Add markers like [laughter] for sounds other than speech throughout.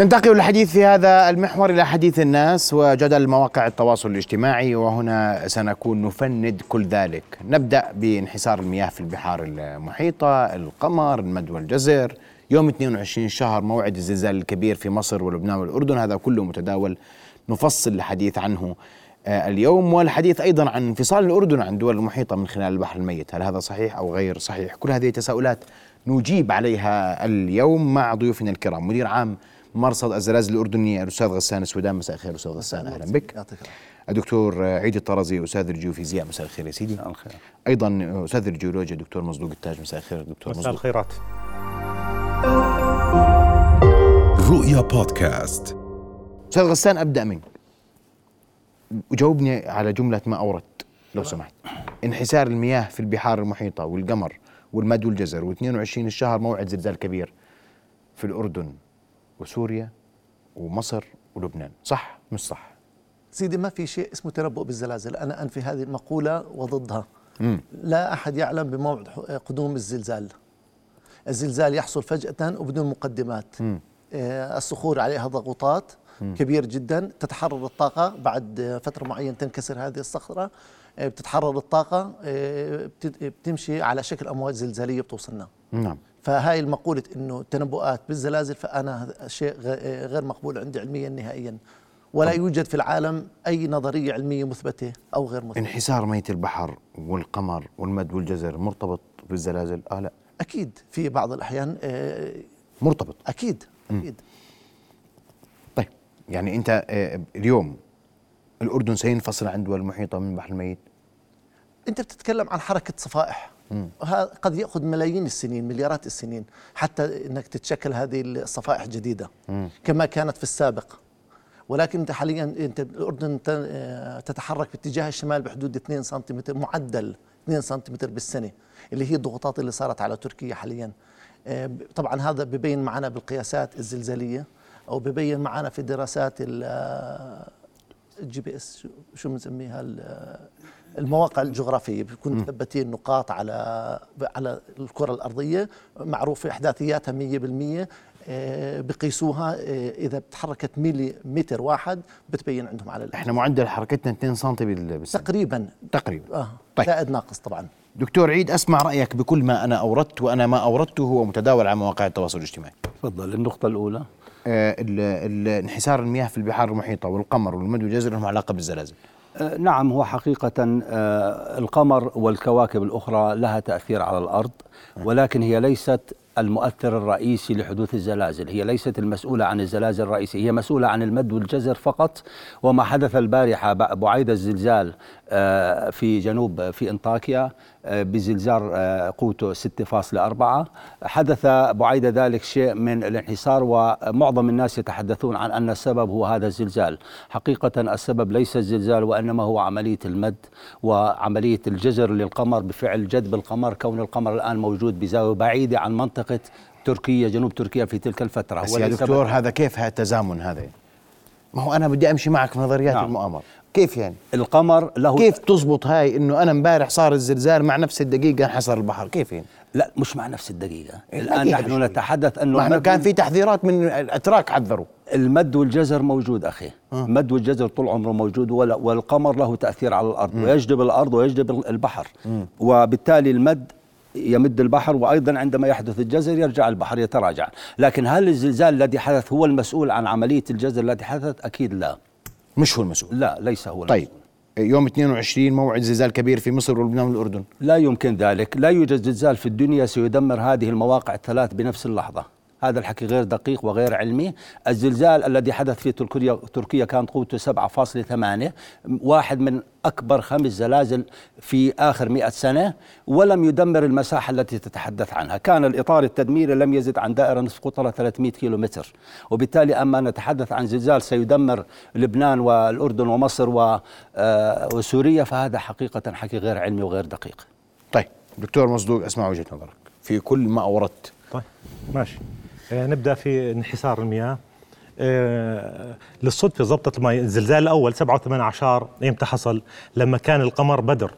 ننتقل الحديث في هذا المحور إلى حديث الناس وجدل مواقع التواصل الاجتماعي وهنا سنكون نفند كل ذلك. نبدأ بانحسار المياه في البحار المحيطة القمر المد والجزر. يوم 22 شهر موعد الزلزال الكبير في مصر ولبنان والأردن هذا كله متداول. نفصل الحديث عنه آه، اليوم والحديث أيضا عن انفصال الأردن عن دول المحيطة من خلال البحر الميت. هل هذا صحيح أو غير صحيح؟ كل هذه التساؤلات نجيب عليها اليوم مع ضيوفنا الكرام. مدير عام مرصد الزلازل الأردني الأستاذ غسان السودان. مساء الخير أستاذ غسان أهلا بك. الدكتور عيد الطرزي أستاذ الجيوفيزياء. مساء الخير يا سيدي. مساء الخير. أيضا أستاذ الجيولوجيا دكتور مصدوق التاج. مساء الخير دكتور مساء الخيرات. رؤيا بودكاست. أستاذ غسان أبدأ منك وجاوبني على جملة ما أوردت لو سمحت. انحسار المياه في البحار المحيطة والقمر والمد والجزر و22 الشهر موعد زلزال كبير في الأردن. وسوريا ومصر ولبنان. صح؟ مش صح. سيدي ما في شيء اسمه تنبؤ بالزلازل. أنا أنفي هذه المقولة وضدها. مم. لا أحد يعلم بموعد قدوم الزلزال. الزلزال يحصل فجأة وبدون مقدمات. مم. آه، الصخور عليها ضغوطات مم. كبير جدا. تتحرر الطاقة بعد فترة معينة تنكسر هذه الصخرة. آه، بتتحرر الطاقة آه، بتمشي على شكل أمواج زلزالية بتوصلنا. نعم. فهاي المقولة إنه تنبؤات بالزلازل فأنا شيء غير مقبول عندي علميا نهائيا. ولا يوجد في العالم أي نظرية علمية مثبتة أو غير مثبتة. انحسار ميه البحر والقمر والمد والجزر مرتبط بالزلازل؟ آه لا. أكيد في بعض الأحيان آه مرتبط. أكيد أكيد. طيب يعني أنت آه اليوم الأردن سينفصل عن دول المحيطه من البحر الميت؟ أنت بتتكلم عن حركة صفائح. قد يأخذ ملايين السنين مليارات السنين حتى إنك تتشكل هذه الصفائح جديدة كما كانت في السابق. ولكن أنت حاليا أنت الأردن تتحرك باتجاه الشمال بحدود 2 سنتيمتر معدل 2 سنتيمتر بالسنة اللي هي الضغوطات اللي صارت على تركيا حاليا. آه، طبعا هذا ببين معنا بالقياسات الزلزالية أو ببين معنا في دراسات ال GPS شو بنسميها المواقع الجغرافية. بيكون مثبتين نقاط على على الكرة الأرضية. معروف إحداثياتها 100% آه، بقيسوها آه، إذا تحركت ميلي متر واحد بتبين عندهم على إحنا معدل حركتنا 2 سم بالسنة تقريبا. تقريبا. آه طيب. زائد ناقص طبعا. دكتور عيد أسمع رأيك بكل ما أنا أوردت وأنا ما أوردته هو متداول على مواقع التواصل الاجتماعي. تفضل النقطة الأولى. آه انحسار المياه في البحار المحيطة والقمر والمد والجزر لهم علاقة بالزلازل. آه، نعم هو حقيقة آه، القمر والكواكب الأخرى لها تأثير على الأرض ولكن هي ليست المؤثر الرئيسي لحدوث الزلازل هي ليست المسؤولة عن الزلازل الرئيسية هي مسؤولة عن المد والجزر فقط. وما حدث البارحة بعيد الزلزال آه، في جنوب في أنطاكيا آه، بزلزال آه، قوته 6.4 حدث بعيد ذلك شيء من الانحسار ومعظم الناس يتحدثون عن أن السبب هو هذا الزلزال. حقيقة السبب ليس الزلزال وإنما هو عملية المد وعملية الجزر للقمر بفعل جذب القمر. كون القمر الآن موجود بزاوية بعيدة عن منطقة تركيا جنوب تركيا في تلك الفترة. بس يا دكتور هذا كيف هالتزامن هذا؟ ما هو أنا بدي أمشي معك في نظريات نعم. المؤامرة. كيف يعني؟ القمر له كيف تزبط هاي إنه أنا امبارح صار الزلزال مع نفس الدقيقة انحسر البحر كيف يعني؟ لا مش مع نفس الدقيقة الآن نحن نتحدث أنه ما كان في تحذيرات من الأتراك حذروا المد والجزر موجود أخي آه. المد والجزر طول عمره موجود والقمر له تأثير على الأرض م. ويجذب الأرض ويجذب البحر م. وبالتالي المد يمد البحر وأيضا عندما يحدث الجزر يرجع البحر يتراجع، لكن هل الزلزال الذي حدث هو المسؤول عن عملية الجزر التي حدثت؟ أكيد لا. مش هو المسؤول. لا ليس هو طيب يوم 22 موعد زلزال كبير في مصر ولبنان والأردن. لا يمكن ذلك. لا يوجد زلزال في الدنيا سيدمر هذه المواقع الثلاث بنفس اللحظة. هذا الحكي غير دقيق وغير علمي. الزلزال الذي حدث في تركيا تركيا كانت قوته 7.8 واحد من أكبر خمس زلازل في آخر مئة سنة ولم يدمر المساحة التي تتحدث عنها. كان الإطار التدميري لم يزد عن دائرة نصف قطرها 300 كيلو متر وبالتالي أما نتحدث عن زلزال سيدمر لبنان والأردن ومصر آه، وسوريا فهذا حقيقة حكي غير علمي وغير دقيق. طيب دكتور مصدوق أسمع وجهة نظرك. في كل ما أوردت. طيب ماشي. نبدأ في انحسار المياه. آه، للصدفة ضبطت المي الزلزال الأول 7 و8 عشر إمتى حصل؟ لما كان القمر بدر.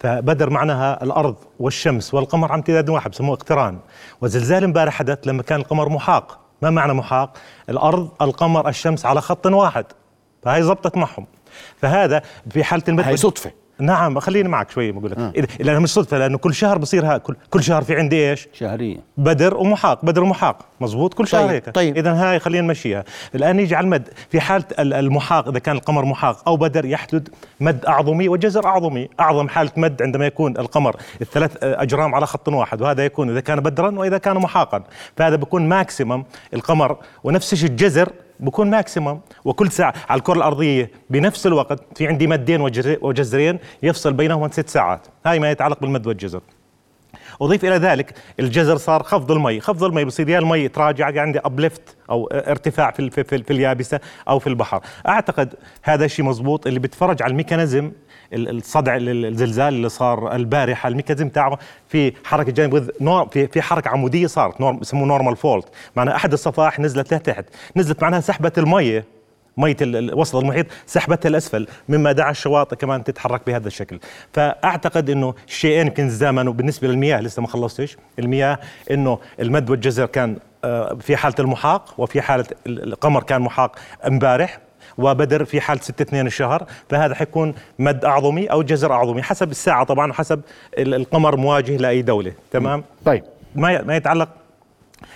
فبدر معناها الأرض والشمس والقمر عم امتداد واحد بسموه اقتران. والزلزال امبارح حدث لما كان القمر محاق. ما معنى محاق؟ الأرض القمر الشمس على خط واحد. فهي زبطت معهم. فهذا في حالة المد هي صدفة. نعم خليني معك شوي بقول لك آه. لانها مش صدفة لأنه كل شهر بصير ها كل, كل شهر في عندي إيش؟ شهرية. بدر ومحاق بدر ومحاق. مزبوط كل شهر طيب هيك. طيب. إذا هاي خلينا نمشيها. الآن نيجي على المد. في حالة المحاق إذا كان القمر محاق أو بدر يحدث مد أعظمي وجزر أعظمي. أعظم حالة مد عندما يكون القمر الثلاث أجرام على خط واحد وهذا يكون إذا كان بدرا وإذا كان محاقا. فهذا بيكون maximum القمر ونفس الشيء الجزر بكون maximum وكل ساعة على الكرة الأرضية بنفس الوقت في عندي مدين وجزرين يفصل بينهما ست ساعات. هاي ما يتعلق بالمد والجزر. أضيف إلى ذلك الجزر صار خفض المي خفض المي بصير يا المي تراجع عندي uplift أو ارتفاع في, في, في, في اليابسة أو في البحر. أعتقد هذا الشيء مزبوط اللي بتفرج على ال mechanism الصدع الزلزال اللي صار البارحة ال mechanism تاعه في حركة جانب في في حركة عمودية صارت norm بسموه normal fault معناها أحد الصفائح نزلت لتحت نزلت معناها سحبة المية مية وسط المحيط سحبتها الأسفل مما دعا الشواطئ كمان تتحرك بهذا الشكل. فأعتقد إنه الشيئين يمكن الزمن وبالنسبه للمياه لسه ما خلصتش. المياه إنه المد والجزر كان آه، في حالة المحاق وفي حالة القمر كان محاق امبارح. وبدر في حال 6 2 الشهر فهذا حيكون مد أعظمي أو جزر أعظمي حسب الساعة طبعا وحسب القمر مواجه لأي دولة تمام؟ طيب. ما ما يتعلق؟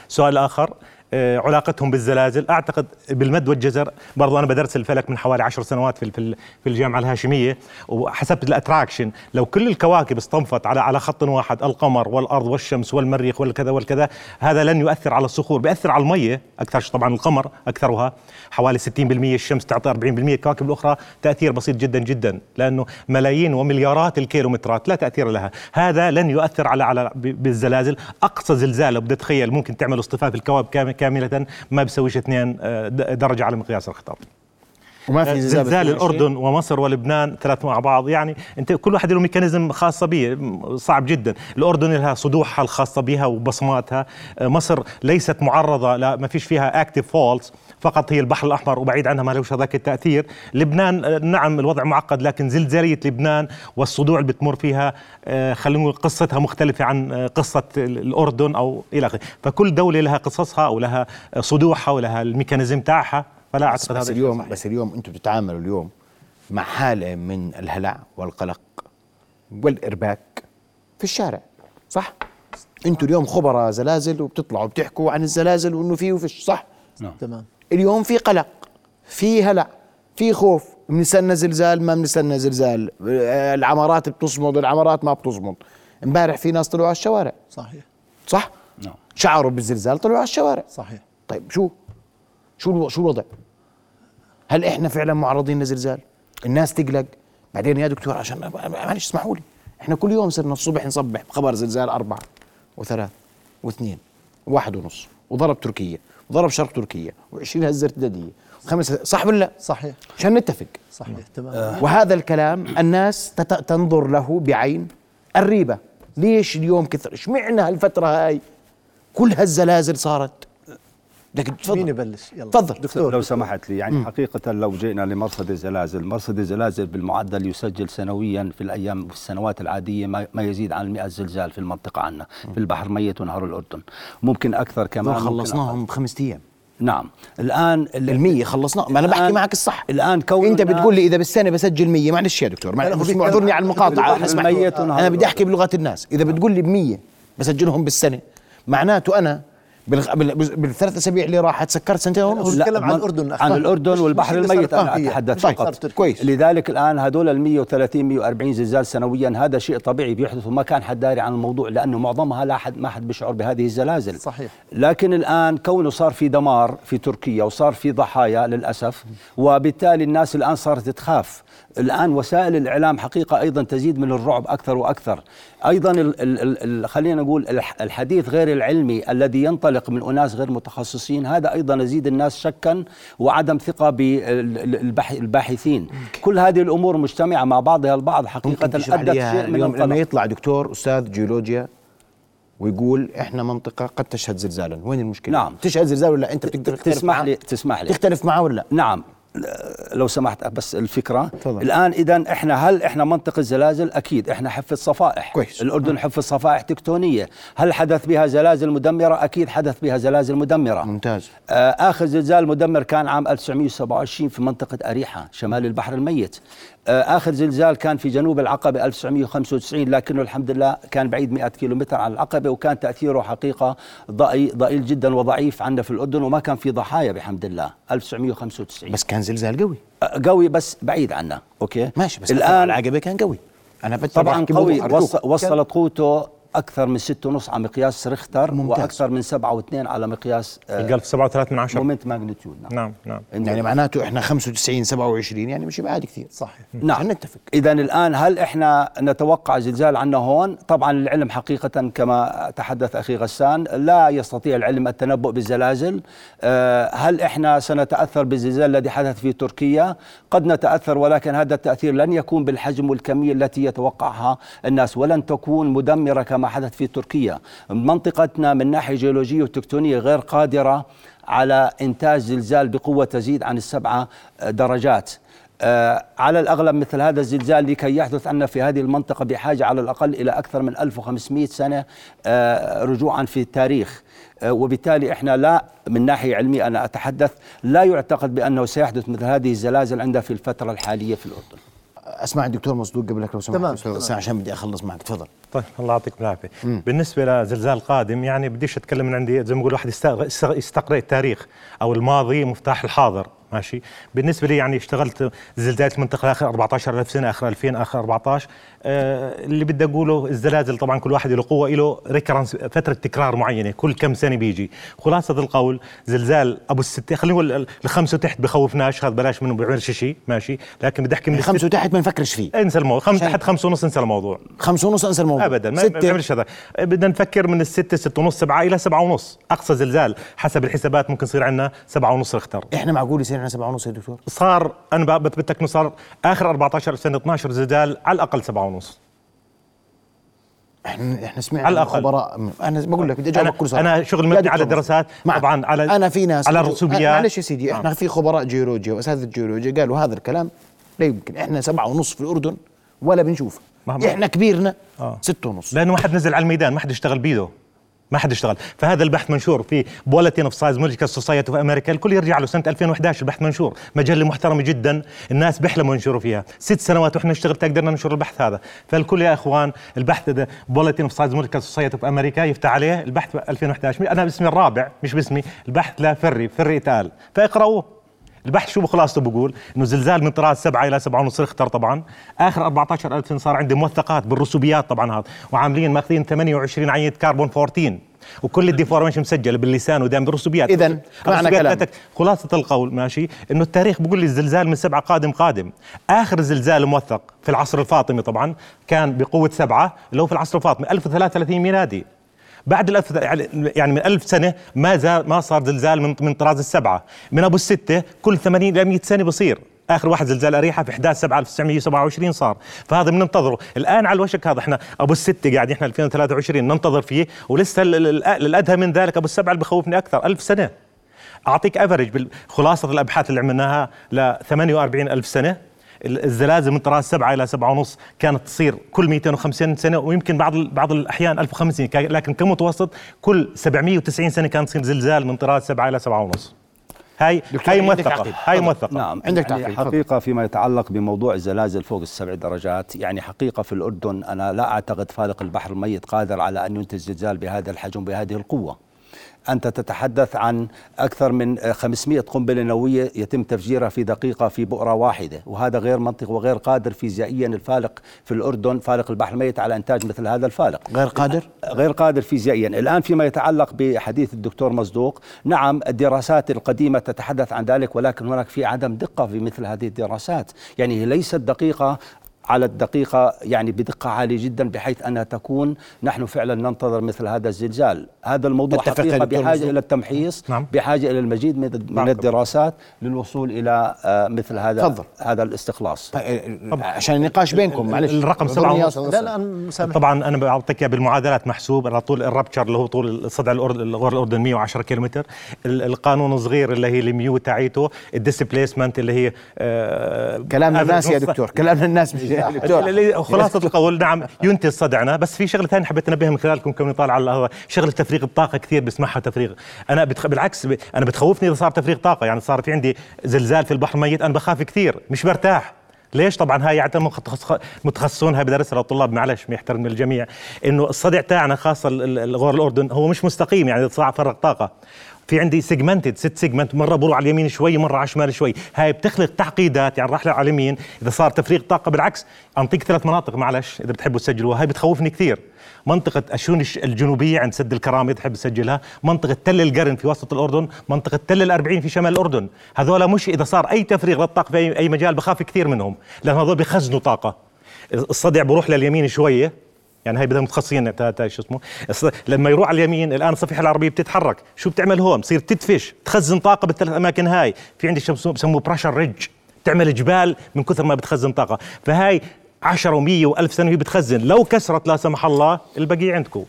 سؤال آخر. علاقتهم بالزلازل. أعتقد بالمد والجزر برضو أنا بدرس الفلك من حوالي عشر سنوات في في الجامعة الهاشمية وحسبت الأتراكشن. لو كل الكواكب اصطنفت على على خط واحد القمر والأرض والشمس والمريخ والكذا والكذا هذا لن يؤثر على الصخور. بيأثر على المية أكثر طبعا القمر أكثرها. حوالي 60% الشمس تعطي 40% الكواكب الاخرى تأثير بسيط جدا جدا لأنه ملايين ومليارات الكيلومترات لا تأثير لها. هذا لن يؤثر على على بالزلازل. أقصى زلزال بدي اتخيل ممكن تعمل اصطفاف الكواكب كامل كاملة ما بيسويش اثنين آه، درجة على مقياس الخطاب. وما في زلزال, زلزال الأردن ومصر ولبنان ثلاث مع بعض يعني أنت كل واحد له mechanism خاصة به صعب جدا. الأردن لها صدوعها الخاصة بها وبصماتها. آه، مصر ليست معرضة لا ما فيش فيها active faults فقط هي البحر الأحمر وبعيد عنها ما لهوش هذاك التأثير لبنان آه، نعم الوضع معقد لكن زلزاليه لبنان والصدوع اللي بتمر فيها خلينا نقول قصتها مختلفة عن قصة الأردن أو إلى آخره فكل دولة لها قصصها ولها صدوعها ولها الميكانيزم تاعها فلا أعتقد بس, بس اليوم صحيح. بس اليوم أنتم بتتعاملوا اليوم مع حالة من الهلع والقلق والإرباك في الشارع صح؟ أنتم اليوم خبراء زلازل وبتطلعوا بتحكوا عن الزلازل وإنه في وفيش صح؟ نعم تمام اليوم في قلق في هلع في خوف. بنستنى زلزال ما بنستنى زلزال. العمارات بتصمد العمارات ما بتصمد. امبارح في ناس طلعوا على الشوارع. صحيح. صح؟ نعم. شعروا بالزلزال طلعوا على الشوارع. صحيح. طيب شو؟ شو شو الوضع؟ هل إحنا فعلا معرضين لزلزال؟ الناس تقلق. بعدين يا دكتور عشان معلش اسمحوا لي. إحنا كل يوم صرنا الصبح نصبح بخبر زلزال أربعة وثلاث وإثنين وواحد ونص وضرب تركيا. وضرب شرق تركيا و20 هزة ارتدادية. وخمس صح ولا لا؟ صحيح. عشان نتفق. صحيح تمام. آه. وهذا الكلام الناس تنظر له بعين الريبة. ليش اليوم كثر؟ اشمعنا هالفترة هاي؟ كل هالزلازل صارت. لكن تفضل. مين يبلش؟ يلا. تفضل. دكتور. لو سمحت لي يعني م. حقيقة لو جئنا لمرصد الزلازل مرصد الزلازل بالمعدل يسجل سنويا في الأيام والسنوات العادية ما يزيد عن 100 زلزال في المنطقة عنا في البحر ميت ونهر الأردن. ممكن أكثر كمان خلصناهم بخمس أيام. نعم. الآن ال100 خلصنا ما أنا بحكي معك الصح. الآن كون أنت بتقول لي إذا بالسنة بسجل 100 معلش يا دكتور معلش اعذرني على المقاطعة. أنا بدي أحكي بلغه الناس. إذا بتقول لي ب100 بسجلهم بالسنة معناته أنا بالثلاث أسابيع اللي راحت سكرت سنتين ونص. نتكلم عن الأردن عن الأردن والبحر الميت أنا أتحدث. فقط. كويس. لذلك الآن هذول ال 130 140 زلزال سنويا هذا شيء طبيعي بيحدث وما كان حد داري عن الموضوع لأنه معظمها لا حد ما حد بيشعر بهذه الزلازل. صحيح. لكن الآن كونه صار في دمار في تركيا وصار في ضحايا للأسف وبالتالي الناس الآن صارت تخاف. الآن وسائل الإعلام حقيقة أيضا تزيد من الرعب أكثر وأكثر. أيضا ال ال ال خلينا نقول الحديث غير العلمي الذي ينطلق من أناس غير متخصصين. هذا أيضا يزيد الناس شكا وعدم ثقة بالباحثين كل هذه الأمور مجتمعة مع بعضها البعض. حقيقة أدت شيء من اليوم لما يطلع دكتور أستاذ جيولوجيا ويقول إحنا منطقة قد تشهد زلزالا وين المشكلة؟ نعم. تشهد زلزال ولا أنت بتقدر تسمح لي تسمح لي. تختلف معه ولا لا؟ نعم. لو سمحت بس الفكرة. تفضل. الآن إذا إحنا هل إحنا منطقه زلازل أكيد. إحنا حفه صفائح. كويس. الأردن حفه صفائح تكتونية. هل حدث بها زلازل مدمرة؟ أكيد حدث بها زلازل مدمرة. ممتاز. آه، آخر زلزال مدمر كان عام 1927 في منطقة أريحة شمال البحر الميت. آه، آخر زلزال كان في جنوب العقبة 1995 لكنه الحمد لله كان بعيد 100 كيلومتر عن العقبة وكان تأثيره حقيقة ضئي- ضئيل جدا وضعيف عندنا في الأردن وما كان في ضحايا بحمد الله. 1995 بس كان زلزال قوي. آه، قوي بس بعيد عنا okay؟ ماشي بس الآن العقبة كان قوي. بس طبعا قوي. وصلت قوته أكثر من 6.5 على مقياس ريختر ممتاز. وأكثر من 7.2 على مقياس آه، القلب 7.3 من عشرة. moment magnitude. نعم. نعم نعم. يعني معناته إحنا 95 27 يعني مش بعاد كثير. صحيح. نعم. نتفق. اذا الآن هل إحنا نتوقع زلزال عنا هون؟ طبعا العلم حقيقة كما تحدث أخي غسان لا يستطيع العلم التنبؤ بالزلازل. آه، هل إحنا سنتأثر بالزلزال الذي حدث في تركيا؟ قد نتأثر ولكن هذا التأثير لن يكون بالحجم والكميه التي يتوقعها الناس ولن تكون مدمرة كما حدث في تركيا. منطقتنا من ناحية جيولوجية وتكتونية غير قادرة على إنتاج زلزال بقوة تزيد عن السبعة درجات. آه، على الأغلب مثل هذا الزلزال لكي يحدث عنا في هذه المنطقة بحاجة على الأقل إلى أكثر من 1500 سنة آه، رجوعا في التاريخ. آه، وبالتالي إحنا لا من ناحية علمية أنا أتحدث لا يعتقد بأنه سيحدث مثل هذه الزلازل عندنا في الفترة الحالية في الأردن. أسمع الدكتور مصدوق قبلك لو سمحت. تمام، تمام. عشان بدي أخلص معك. تفضل. طيب الله يعطيكم العافية. بالنسبة لزلزال قادم يعني بديش أتكلم من عندي زي ما بقول واحد يستقرأ التاريخ أو الماضي مفتاح الحاضر. ماشي. بالنسبة لي يعني اشتغلت زلزالات المنطقة اخر 14000 سنة آخر 2000 آخر 14 آه اللي بدي أقوله الزلازل طبعا كل واحد له قوة له ريكرنس فترة تكرار معينة كل كم سنة بيجي. خلاصة القول زلزال أبو الستة خلينا نقول الخمسه تحت بخوفناش هذا بلاش منه بيعملش شيء ماشي. لكن بدي أحكي من الست- وتحت ما نفكرش فيه. انسى الموضوع خمسة تحت خمسة ونص انسى الموضوع. خمسة ونص انسى الموضوع. ابدا ما بنعملش هذا. بدنا نفكر من الستة ستة ونص سبعة إلى سبعة ونص. أقصى زلزال حسب الحسابات ممكن يصير عندنا سبعة ونص رختر. إحنا معقول يصير عندنا سبعة ونص يا دكتور صار أنا بقى بثبت لك إنه صار آخر 14 سنة 12 زلزال على الأقل سبعة ونص إحنا إحنا سمعنا على من الأقل. خبراء أنا بقول لك بدي اجاوبك كل صراحة أنا شغل مبني على. دراسات طبعا على أنا في ناس على الرسوبيات معلش يا سيدي إحنا آه. في خبراء جيولوجيا وأساتذة جيولوجيا قالوا هذا الكلام لا يمكن إحنا سبعة ونص في الأردن ولا بنشوف إحنا كبيرنا آه. ستة ونص لأنه ما حد نزل على الميدان ما حد اشتغل بيده ما حد اشتغل فهذا البحث منشور في Bulletin of Seismological Society في أمريكا الكل يرجع له سنة 2011 البحث منشور. مجلة محترمة جدا. الناس بيحلموا ينشروا فيها. ست سنوات وإحنا نشتغل قدرنا ننشر البحث هذا. فالكل يا إخوان البحث ده Bulletin of Seismological Society في أمريكا يفتح عليه البحث 2011 أنا باسمي الرابع مش باسمي. البحث ل Ferry et al. فاقرأوه. البحث شو خلاصته بقول؟ إنه زلزال من طراز سبعة إلى سبعة ونص ريختر طبعا. آخر 14000 سنه صار عندي موثقات بالرسوبيات طبعا هذا. وعاملين مأخذين 28 عينه كربون 14 وكل ال deformation مسجله باللسان ودائما بالرسوبيات. إذن، معنى كلامك. خلاصة القول ماشي؟ إنه التاريخ بيقول لي الزلزال من سبعة قادم قادم. آخر زلزال موثق في العصر الفاطمي طبعا كان بقوة سبعة اللي هو في العصر الفاطمي 1033 ميلادي. بعد الألف يعني من ألف سنة ما زال ما صار زلزال من من طراز السبعة. من أبو الستة كل 80 إلى 100 سنة بصير. آخر واحد زلزال أريحة في 11 7 1927 صار. فهذا بننتظره الآن على الوشك هذا إحنا أبو الستة قاعدين إحنا 2023 ننتظر فيه ولسه ال- ال- ال- الأدهى من ذلك أبو السبعة اللي بخوفني أكثر ألف سنة. أعطيك افرج خلاصه الأبحاث اللي عملناها ل 48 ألف سنة. الزلازل من طراز سبعة إلى سبعة ونص كانت تصير كل 250 سنة ويمكن بعض بعض الأحيان 1050 كا- لكن كمتوسط كل 790 سنة كانت تصير زلزال من طراز سبعة إلى سبعة ونص هاي هاي تعقيب. هاي. موثقة نعم عندك يعني تعقيب، تفضل. حقيقة فيما يتعلق بموضوع الزلازل فوق السبع درجات يعني حقيقة في الأردن أنا لا أعتقد فالق البحر الميت قادر على أن ينتج زلزال بهذا الحجم بهذه القوة أنت تتحدث عن أكثر من 500 قنبلة نووية يتم تفجيرها في دقيقة في بؤرة واحدة وهذا غير منطقي وغير قادر فيزيائيا. الفالق في الأردن فالق البحر الميت على إنتاج مثل هذا الفالق. غير قادر؟ غير قادر فيزيائيا. الآن فيما يتعلق بحديث الدكتور مصدوق نعم الدراسات القديمة تتحدث عن ذلك ولكن هناك في عدم دقة في مثل هذه الدراسات. يعني ليست دقيقة على الدقيقة يعني بدقة عالية جدا بحيث أنها تكون نحن فعلا ننتظر مثل هذا الزلزال هذا الموضوع حقيقة بحاجة. إلى التمحيص نعم. بحاجة إلى المزيد من من نعم. الدراسات للوصول إلى آه، مثل هذا تفضل. هذا الاستخلاص طيب، عشان النقاش بينكم معلش الرقم سبعة ونص. لا. لا أنا طبعا أنا بعطيك إياه بالمعادلات محسوب أنا طول ال rupture اللي هو طول الصدع الغور الاردن 110 كيلومتر ال- القانون الصغير اللي هي ال mu تاعيته ال displacement اللي هي آه كلام الناس يا دكتور كلام الناس مش [laughs] خلاصة القول. نعم ينتج صدعنا بس في شغلة ثانية حبيت أنبهها من خلالكم كم نطالع على هو شغلة تفريغ الطاقة كثير بسمعها تفريغ. أنا بتخ... بالعكس ب... أنا بتخوفني إذا صار تفريغ طاقة. يعني صار في عندي زلزال في البحر الميت أنا بخاف كثير. مش برتاح. ليش؟ طبعا هاي يعني متخص- متخصصون هاي بدرسها للطلاب معلش يحترم الجميع. إنه الصدع تاعنا خاصة ال- ال- الغور الأردن هو مش مستقيم. يعني صار فرغ طاقة. في عندي segmented ست segment مرة بروح على اليمين شوي مرة على الشمال شوي. هاي بتخلق تعقيدات يعني راح على اليمين إذا صار تفريغ طاقة بالعكس أنطيك ثلاث مناطق معلش إذا بتحبوا تسجلوها هاي بتخوفني كثير. منطقة الشونة الجنوبية عند سد الكرامة تحب تسجلها. منطقة تل القرن في وسط الأردن. منطقة تل الأربعين في شمال الأردن. هذول مش إذا صار أي تفريغ للطاقة في أي- مجال بخاف كثير منهم لأن هذول بيخزنوا طاقة. الصدع بروح لليمين شوية. يعني هاي بدها متخصصين شو اسمه؟ لما يروح على اليمين الآن الصفيحه العربية بتتحرك. شو بتعمل هون؟ بتصير تدفش تخزن طاقة بالثلاث أماكن هاي. في عندي شو بسموه- pressure ridge تعمل جبال من كثر ما بتخزن طاقة. فهاي 10 و100 و1000 سنة وهي بتخزن. لو كسرت لا سمح الله البقية عندكم.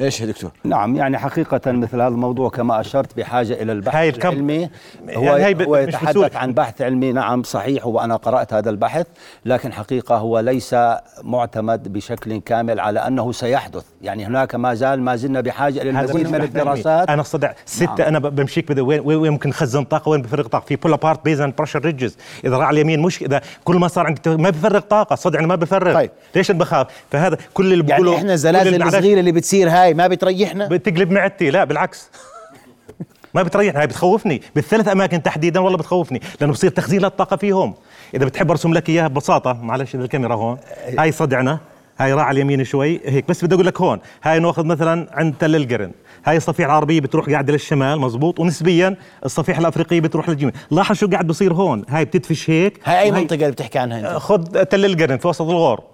إيش يا دكتور نعم يعني حقيقة مثل هذا الموضوع كما أشرت بحاجة إلى البحث هاي الكم- العلمي هو, يعني هاي ب- هو يتحدث. عن بحث علمي نعم صحيح وأنا قرأت هذا البحث لكن حقيقة هو ليس معتمد بشكل كامل على أنه سيحدث يعني هناك ما زال ما زلنا بحاجة إلى هذا المزيد من. الدراسات أنا الصدع ستة نعم. أنا بمشيك وين وين ممكن نخزن طاقة وين بفرغ طاقة في pull apart basins and pressure ridges إذا راح على اليمين مش إذا كل ما صار عندي ت- ما بفرغ طاقة الصدع أنا ما بفرغ طيب. ليش أنا بخاف فهذا كل اللي بقوله يعني إحنا الزلازل الصغيرة اللي بتصير هاي ما بتريحنا؟ بتقلب معدتي. لا بالعكس. [laughs] ما بتريحني هاي بتخوفني. بالثلاث أماكن تحديدا والله بتخوفني لأنه بصير تخزين للطاقه فيهم. إذا بتحب أرسم لك إياها ببساطة معلش إذا الكاميرا هون. هاي صدعنا. هاي راح على اليمين شوي. هيك بس بدي أقول لك هون. هاي ناخذ مثلا عند تل القرن. هاي الصفيحه العربيه بتروح قاعدة للشمال مزبوط. ونسبيا الصفيحه الافريقيه بتروح لليمين لاحظ شو قاعد بصير هون؟ هاي بتدفش هيك. هاي أي منطقة اللي بتحكي عنها أنت؟ خذ تل القرن في وسط الغور.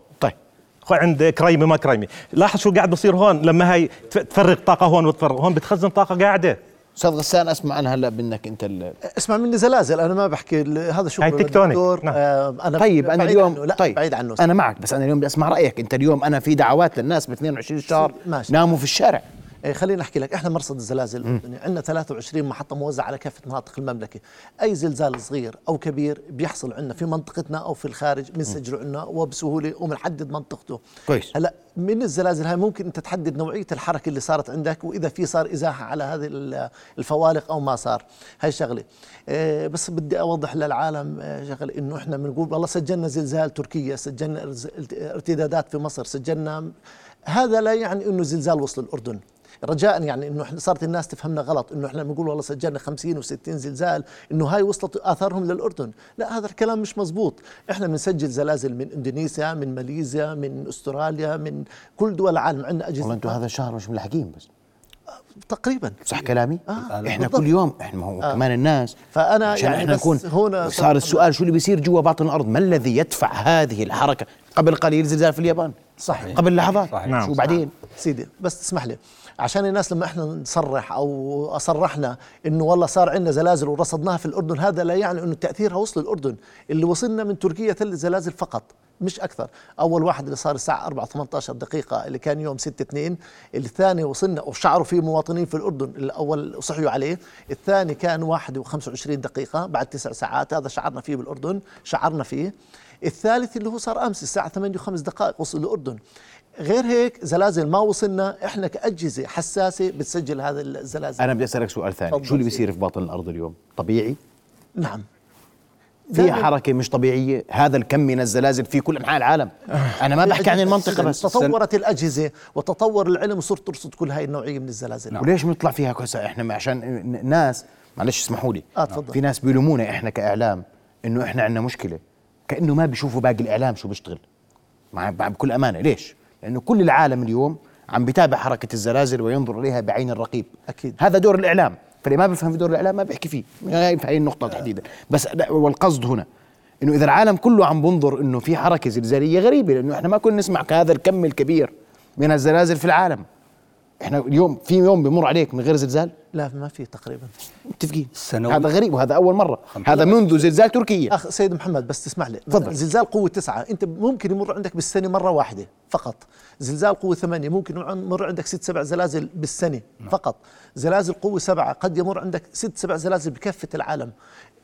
عند كريمه ما كريمه لاحظ شو قاعد بصير هون؟ لما هاي تف- تفرغ طاقة هون وتفرغ هون بتخزن طاقة قاعدة. أستاذ غسان أسمع أنا هلأ منك أنت ال- اسمع مني زلازل أنا ما بحكي هذا شغل هاي تكتونيك. نعم. آه أنا طيب أنا اليوم عنه. لا طيب. بعيد عنه أنا معك بس أنا اليوم بدي أسمع رأيك. أنت اليوم أنا في دعوات للناس ب 22 شهر ماشي. ناموا في الشارع. خليني أحكي لك إحنا مرصد الزلازل الاردني عندنا 23 محطة موزعة على كافة مناطق المملكة. أي زلزال صغير أو كبير بيحصل عندنا في منطقتنا أو في الخارج بنسجله عندنا وبسهولة وبنحدد منطقته. كويس. هلأ من الزلازل هاي ممكن أنت تحدد نوعية الحركة اللي صارت عندك وإذا في صار إزاحة على هذه ال- الفوالق أو ما صار. هاي شغلة. إيه بس بدي أوضح للعالم آه، شغلة إنه إحنا بنقول والله سجلنا زلزال تركيا سجلنا ارتدادات في مصر سجلنا هذا لا يعني إنه زلزال وصل الأردن. رجاء يعني إنه إحنا صارت الناس تفهمنا غلط إنه إحنا بنقول والله سجلنا 50 و60 زلزال إنه هاي وصلت آثارهم للأردن لا هذا الكلام مش مزبوط إحنا بنسجل زلازل من إندونيسيا من ماليزيا من أستراليا من كل دول العالم عندنا أجهزة والله أنتم هذا الشهر مش ملاحقين بس تقريبا صح كلامي؟ آه، إحنا بالضبط. كل يوم إحنا ما هو آه. كمان الناس فأنا عشان يعني إحنا بس نكون هنا صار السؤال شو اللي بيصير جوا باطن الأرض؟ ما الذي يدفع هذه الحركة؟ قبل قليل زلزال في اليابان صحيح. قبل لحظات صحيح. نعم. شو بعدين؟ سيدي بس تسمح لي عشان الناس لما إحنا نصرح أو اصرحنا انه والله صار عندنا زلازل ورصدناها في الأردن هذا لا يعني انه تأثيرها وصل الأردن. اللي وصلنا من تركيا ثلاث زلازل فقط مش أكثر. أول واحد اللي صار الساعة 4 18 دقيقة اللي كان يوم 6 2 الثاني وصلنا وشعروا فيه مواطنين في الأردن الأول صحيوا عليه الثاني كان 1 و25 دقيقة بعد تسع ساعات هذا شعرنا فيه بالأردن شعرنا فيه. الثالث اللي هو صار أمس الساعة 8 وخمس دقائق وصل الاردن غير هيك زلازل ما وصلنا إحنا كأجهزة حساسة بتسجل هذا الزلازل. أنا بدي أسألك سؤال ثاني. شو اللي. بيصير في باطن الأرض اليوم؟ طبيعي؟ نعم. في حركة مش طبيعية؟ هذا الكم من الزلازل في كل أنحاء العالم. أنا ما بحكي عن المنطقة بس. تطورت الأجهزة وتطور العلم وصرت ترصد كل هاي النوعية من الزلازل. وليش بنطلع فيها كوسة إحنا عشان ناس معلش اسمحوا لي. آه،. في ناس بيلومونا إحنا كإعلام إنه إحنا عندنا مشكلة. كأنه ما بيشوفوا باقي الإعلام شو بيشتغل. مع بكل أمانة. ليش؟ لأنه كل العالم اليوم عم بيتابع حركة الزلازل وينظر إليها بعين الرقيب. أكيد. هذا دور الإعلام. فاللي ما بيفهم في دور الإعلام؟ ما بيحكي فيه. في هاي النقطه تحديدا. بس والقصد هنا إنه إذا العالم كله عم بنظر إنه في حركة زلزالية غريبة لأنه إحنا ما كنا نسمع هذا الكم الكبير من الزلازل في العالم. إحنا اليوم في يوم بمر عليك من غير زلزال؟ لا ما في تقريبا. متفقين. سنوي. هذا غريب وهذا أول مرة. هذا منذ زلزال تركيا. أخ سيد محمد بس تسمح لي. تفضل. زلزال قوة تسعة. أنت ممكن يمر عندك بالسنة مرة واحدة فقط. زلزال قوة ثمانية. ممكن يمر عندك ست سبع زلازل بالسنة فقط. زلازل قوة سبعة. قد يمر عندك ست سبع زلازل بكافة العالم.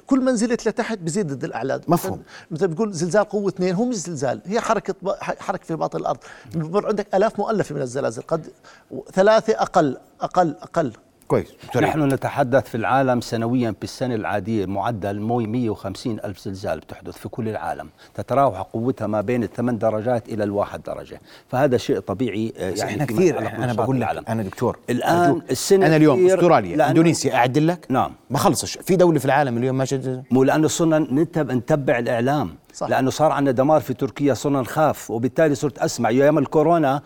كل ما نزلت لتحت بزيد الاعداد مفهوم. مثل بتقول زلزال قوة اثنين هو مش زلزال هي حركة حركة في باطن الأرض. بمر عندك آلاف مؤلفة من الزلازل قد ثلاثة أقل أقل أقل. كويس دكتور نحن نتحدث في العالم سنويا بالسنة العادية معدل موي 150 ألف زلزال بتحدث في كل العالم تتراوح قوتها ما بين الثمان درجات إلى الواحد درجة فهذا شيء طبيعي آه، بس إحنا كثير بنشاط بقول لك العالم. أنا دكتور الآن أرجوك. السنة أنا اليوم لأنه- إندونيسيا اعدل لك نعم. ما خلصش في دولة في العالم اليوم ما شد مو لأنه صرنا نتب نتبع الإعلام صح. لأنه صار عندنا دمار في تركيا صرنا نخاف وبالتالي صرت أسمع. أيام الكورونا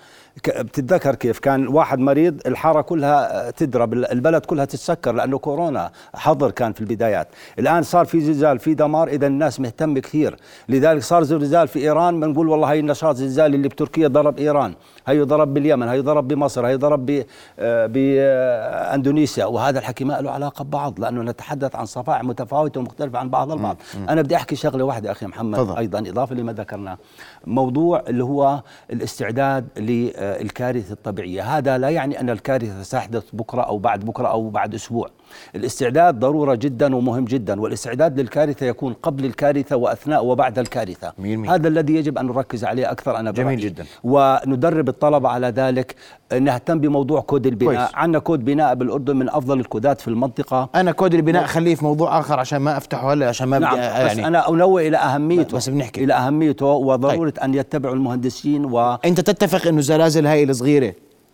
بتتذكر كيف؟ كان واحد مريض الحارة كلها تضرب البلد كلها تتسكر لأنه كورونا حظر كان في البدايات. الآن صار في زلزال في دمار إذا الناس مهتمة كثير. لذلك صار زلزال في إيران بنقول والله هي النشاط زلزالي اللي بتركيا ضرب إيران. هي ضرب باليمن هي ضرب بمصر هي ضرب ب- آه، بأندونيسيا. وهذا الحكي ما له علاقة ببعض لأنه نتحدث عن صفائح متفاوتة ومختلفة عن بعض البعض. أنا بدي أحكي شغلة واحدة أخي محمد. أيضا إضافة لما ذكرناه موضوع اللي هو الاستعداد للكارثة الطبيعية. هذا لا يعني أن الكارثة ستحدث بكرة أو بعد بكرة أو بعد أسبوع. الاستعداد ضرورة جدا ومهم جدا والاستعداد للكارثة يكون قبل الكارثة وأثناء وبعد الكارثة مية بالمية. هذا الذي يجب أن نركز عليه أكثر أنا جميل برأيي. جدا. وندرب الطلبة على ذلك نهتم بموضوع كود البناء كويس. عندنا كود بناء بالأردن من أفضل الكودات في المنطقة أنا كود البناء خليه في موضوع آخر عشان ما أفتحه هلا عشان ما نعم بدي بس يعني أنا أنوه إلى أهميته بس بنحكي. إلى أهميته وضرورة أن يتبعوا المهندسين و أنت تتفق إنه الزلازل هاي الصغيرة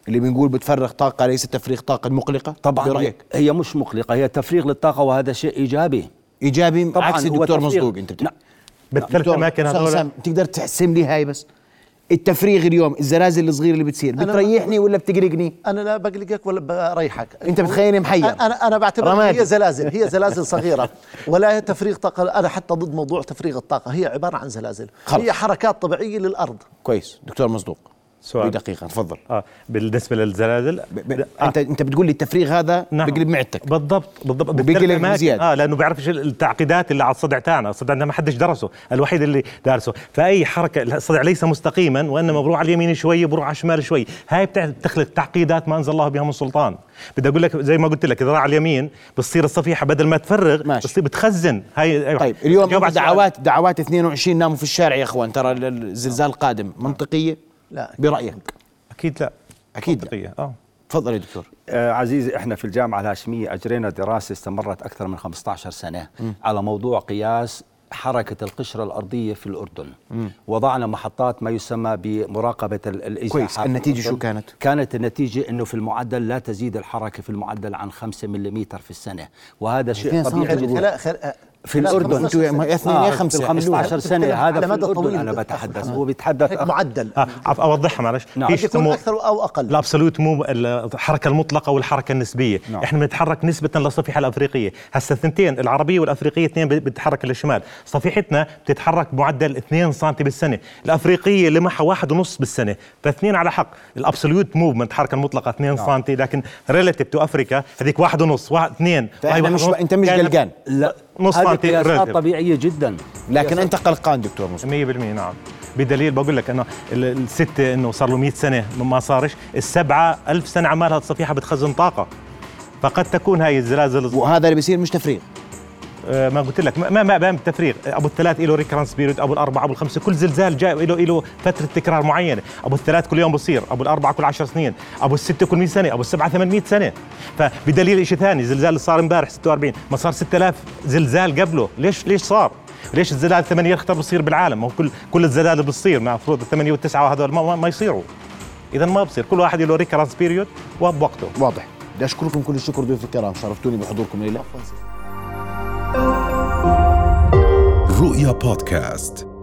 اللي بنقول بتفرغ طاقة ليس تفريغ طاقة مقلقه طبعا هي, برأيك؟ هي مش مقلقة هي تفريغ للطاقة وهذا شيء إيجابي. إيجابي؟ طبعاً عكس هو الدكتور. مصدوق نعم. بالثلاث دكتور اماكن أستاذ هذول تقدر تحسم لي هاي بس؟ التفريغ اليوم الزلازل الصغيرة اللي بتصير بتريحني ولا بتقلقني أنا لا بقلقك ولا بريحك. أنت بتخيلني محير. أنا أنا بعتبر رمادي. هي زلازل هي زلازل صغيرة ولا هي تفريغ طاقة. أنا حتى ضد موضوع تفريغ الطاقة هي عبارة عن زلازل. خلص. هي حركات طبيعية للأرض. كويس. دكتور مصدوق. سؤال. بدقيقة تفضل آه بالنسبة للزلازل ب... ب... آه. انت أنت بتقول لي التفريغ هذا نعم. بقلب معدتك بالضبط بالضبط أماكن. بزيادة. آه لأنه بيعرفش التعقيدات اللي على الصدع تاعنا الصدع ما حدش درسه الوحيد اللي دارسه فأي حركة الصدع ليس مستقيما وإنما بروح على اليمين شوي بروح على الشمال شوي هاي بتخلق تعقيدات ما أنزل الله بها من سلطان بدي أقول لك زي ما قلت لك إذا راح على اليمين بتصير الصفيحة بدل ما تفرغ ماشي. بتصير بتخزن هاي أيوة. طيب اليوم. دعوات دعوات 22 ناموا في الشارع يا إخوان ترى الزلزال قادم منطقية لا. برأيك؟ أكيد لا. أكيد لا. منطقية. آه. تفضل يا دكتور. آه عزيزي إحنا في الجامعة الهاشمية أجرينا دراسة استمرت أكثر من 15 سنة على موضوع قياس حركة القشرة الأرضية في الأردن. وضعنا محطات ما يسمى بمراقبة ال- الإزاحة كويس. النتيجة. شو كانت؟ كانت النتيجة أنه في المعدل لا تزيد الحركة في المعدل عن 5 ملم في السنة. وهذا شيء طبيعي. خلال خلال في 15 أنتوا في خمسة ال 15 سنة. بتتكلم هذا على في مدى طويل. أنا بتحدث. هو بيتحدث. هيك معدل. آه، أوضحها معلش. نعم. في يكون أكثر أو أقل. ال absolute mo- الحركة المطلقة والحركة النسبية. نعم. إحنا بنتحرك نسبة للصفيحة الأفريقية. هسه الثنتين العربية والأفريقية اثنين بتتحرك للشمال. صفيحتنا بتتحرك بمعدل 2 سم بالسنة. الأفريقية اللي معها واحد ونص بالسنة. فاثنين على حق. ال absolute movement الحركة المطلقة 2 سم لكن relative to Africa هذيك واحد ونص. واحد اثنين. مش. أنت مش قلقان. لا. نص هذه سنتي. طبيعية جدا. لكن أنت قلقان دكتور مصطفى. 100% نعم. بدليل بقول لك إنه ال- الستة إنه صار له 100 سنة ما صارش. السبعة ألف سنة عمالها الصفيحة بتخزن طاقة. فقد تكون هاي الزلازل. وهذا اللي بيصير مش تفريغ. ما قلت لك ما ما بام تفريغ. أبو الثلاث له recurrence period أبو الأربعة أبو الخمسة كل زلزال جاي له له فترة تكرار معينة. أبو الثلاث كل يوم بصير أبو الأربعة كل 10 سنين أبو الستة كل 100 سنة أبو السبعة 800 سنة. فبدليل شيء ثاني زلزال اللي صار امبارح 46 ما صار 6000 زلزال قبله. ليش ليش صار؟ ليش الزلزال الثمانية يختار بصير بالعالم؟ هو كل كل الزلازل بتصير المفروض الثمانية والتسعة وهذول ما, ما, يصيروا. إذا ما بصير. كل واحد له recurrence period وبوقته واضح. بدي أشكركم كل الشكر ضيوف الكرام شرفتوني بحضوركم الليلة رؤيا بودكاست.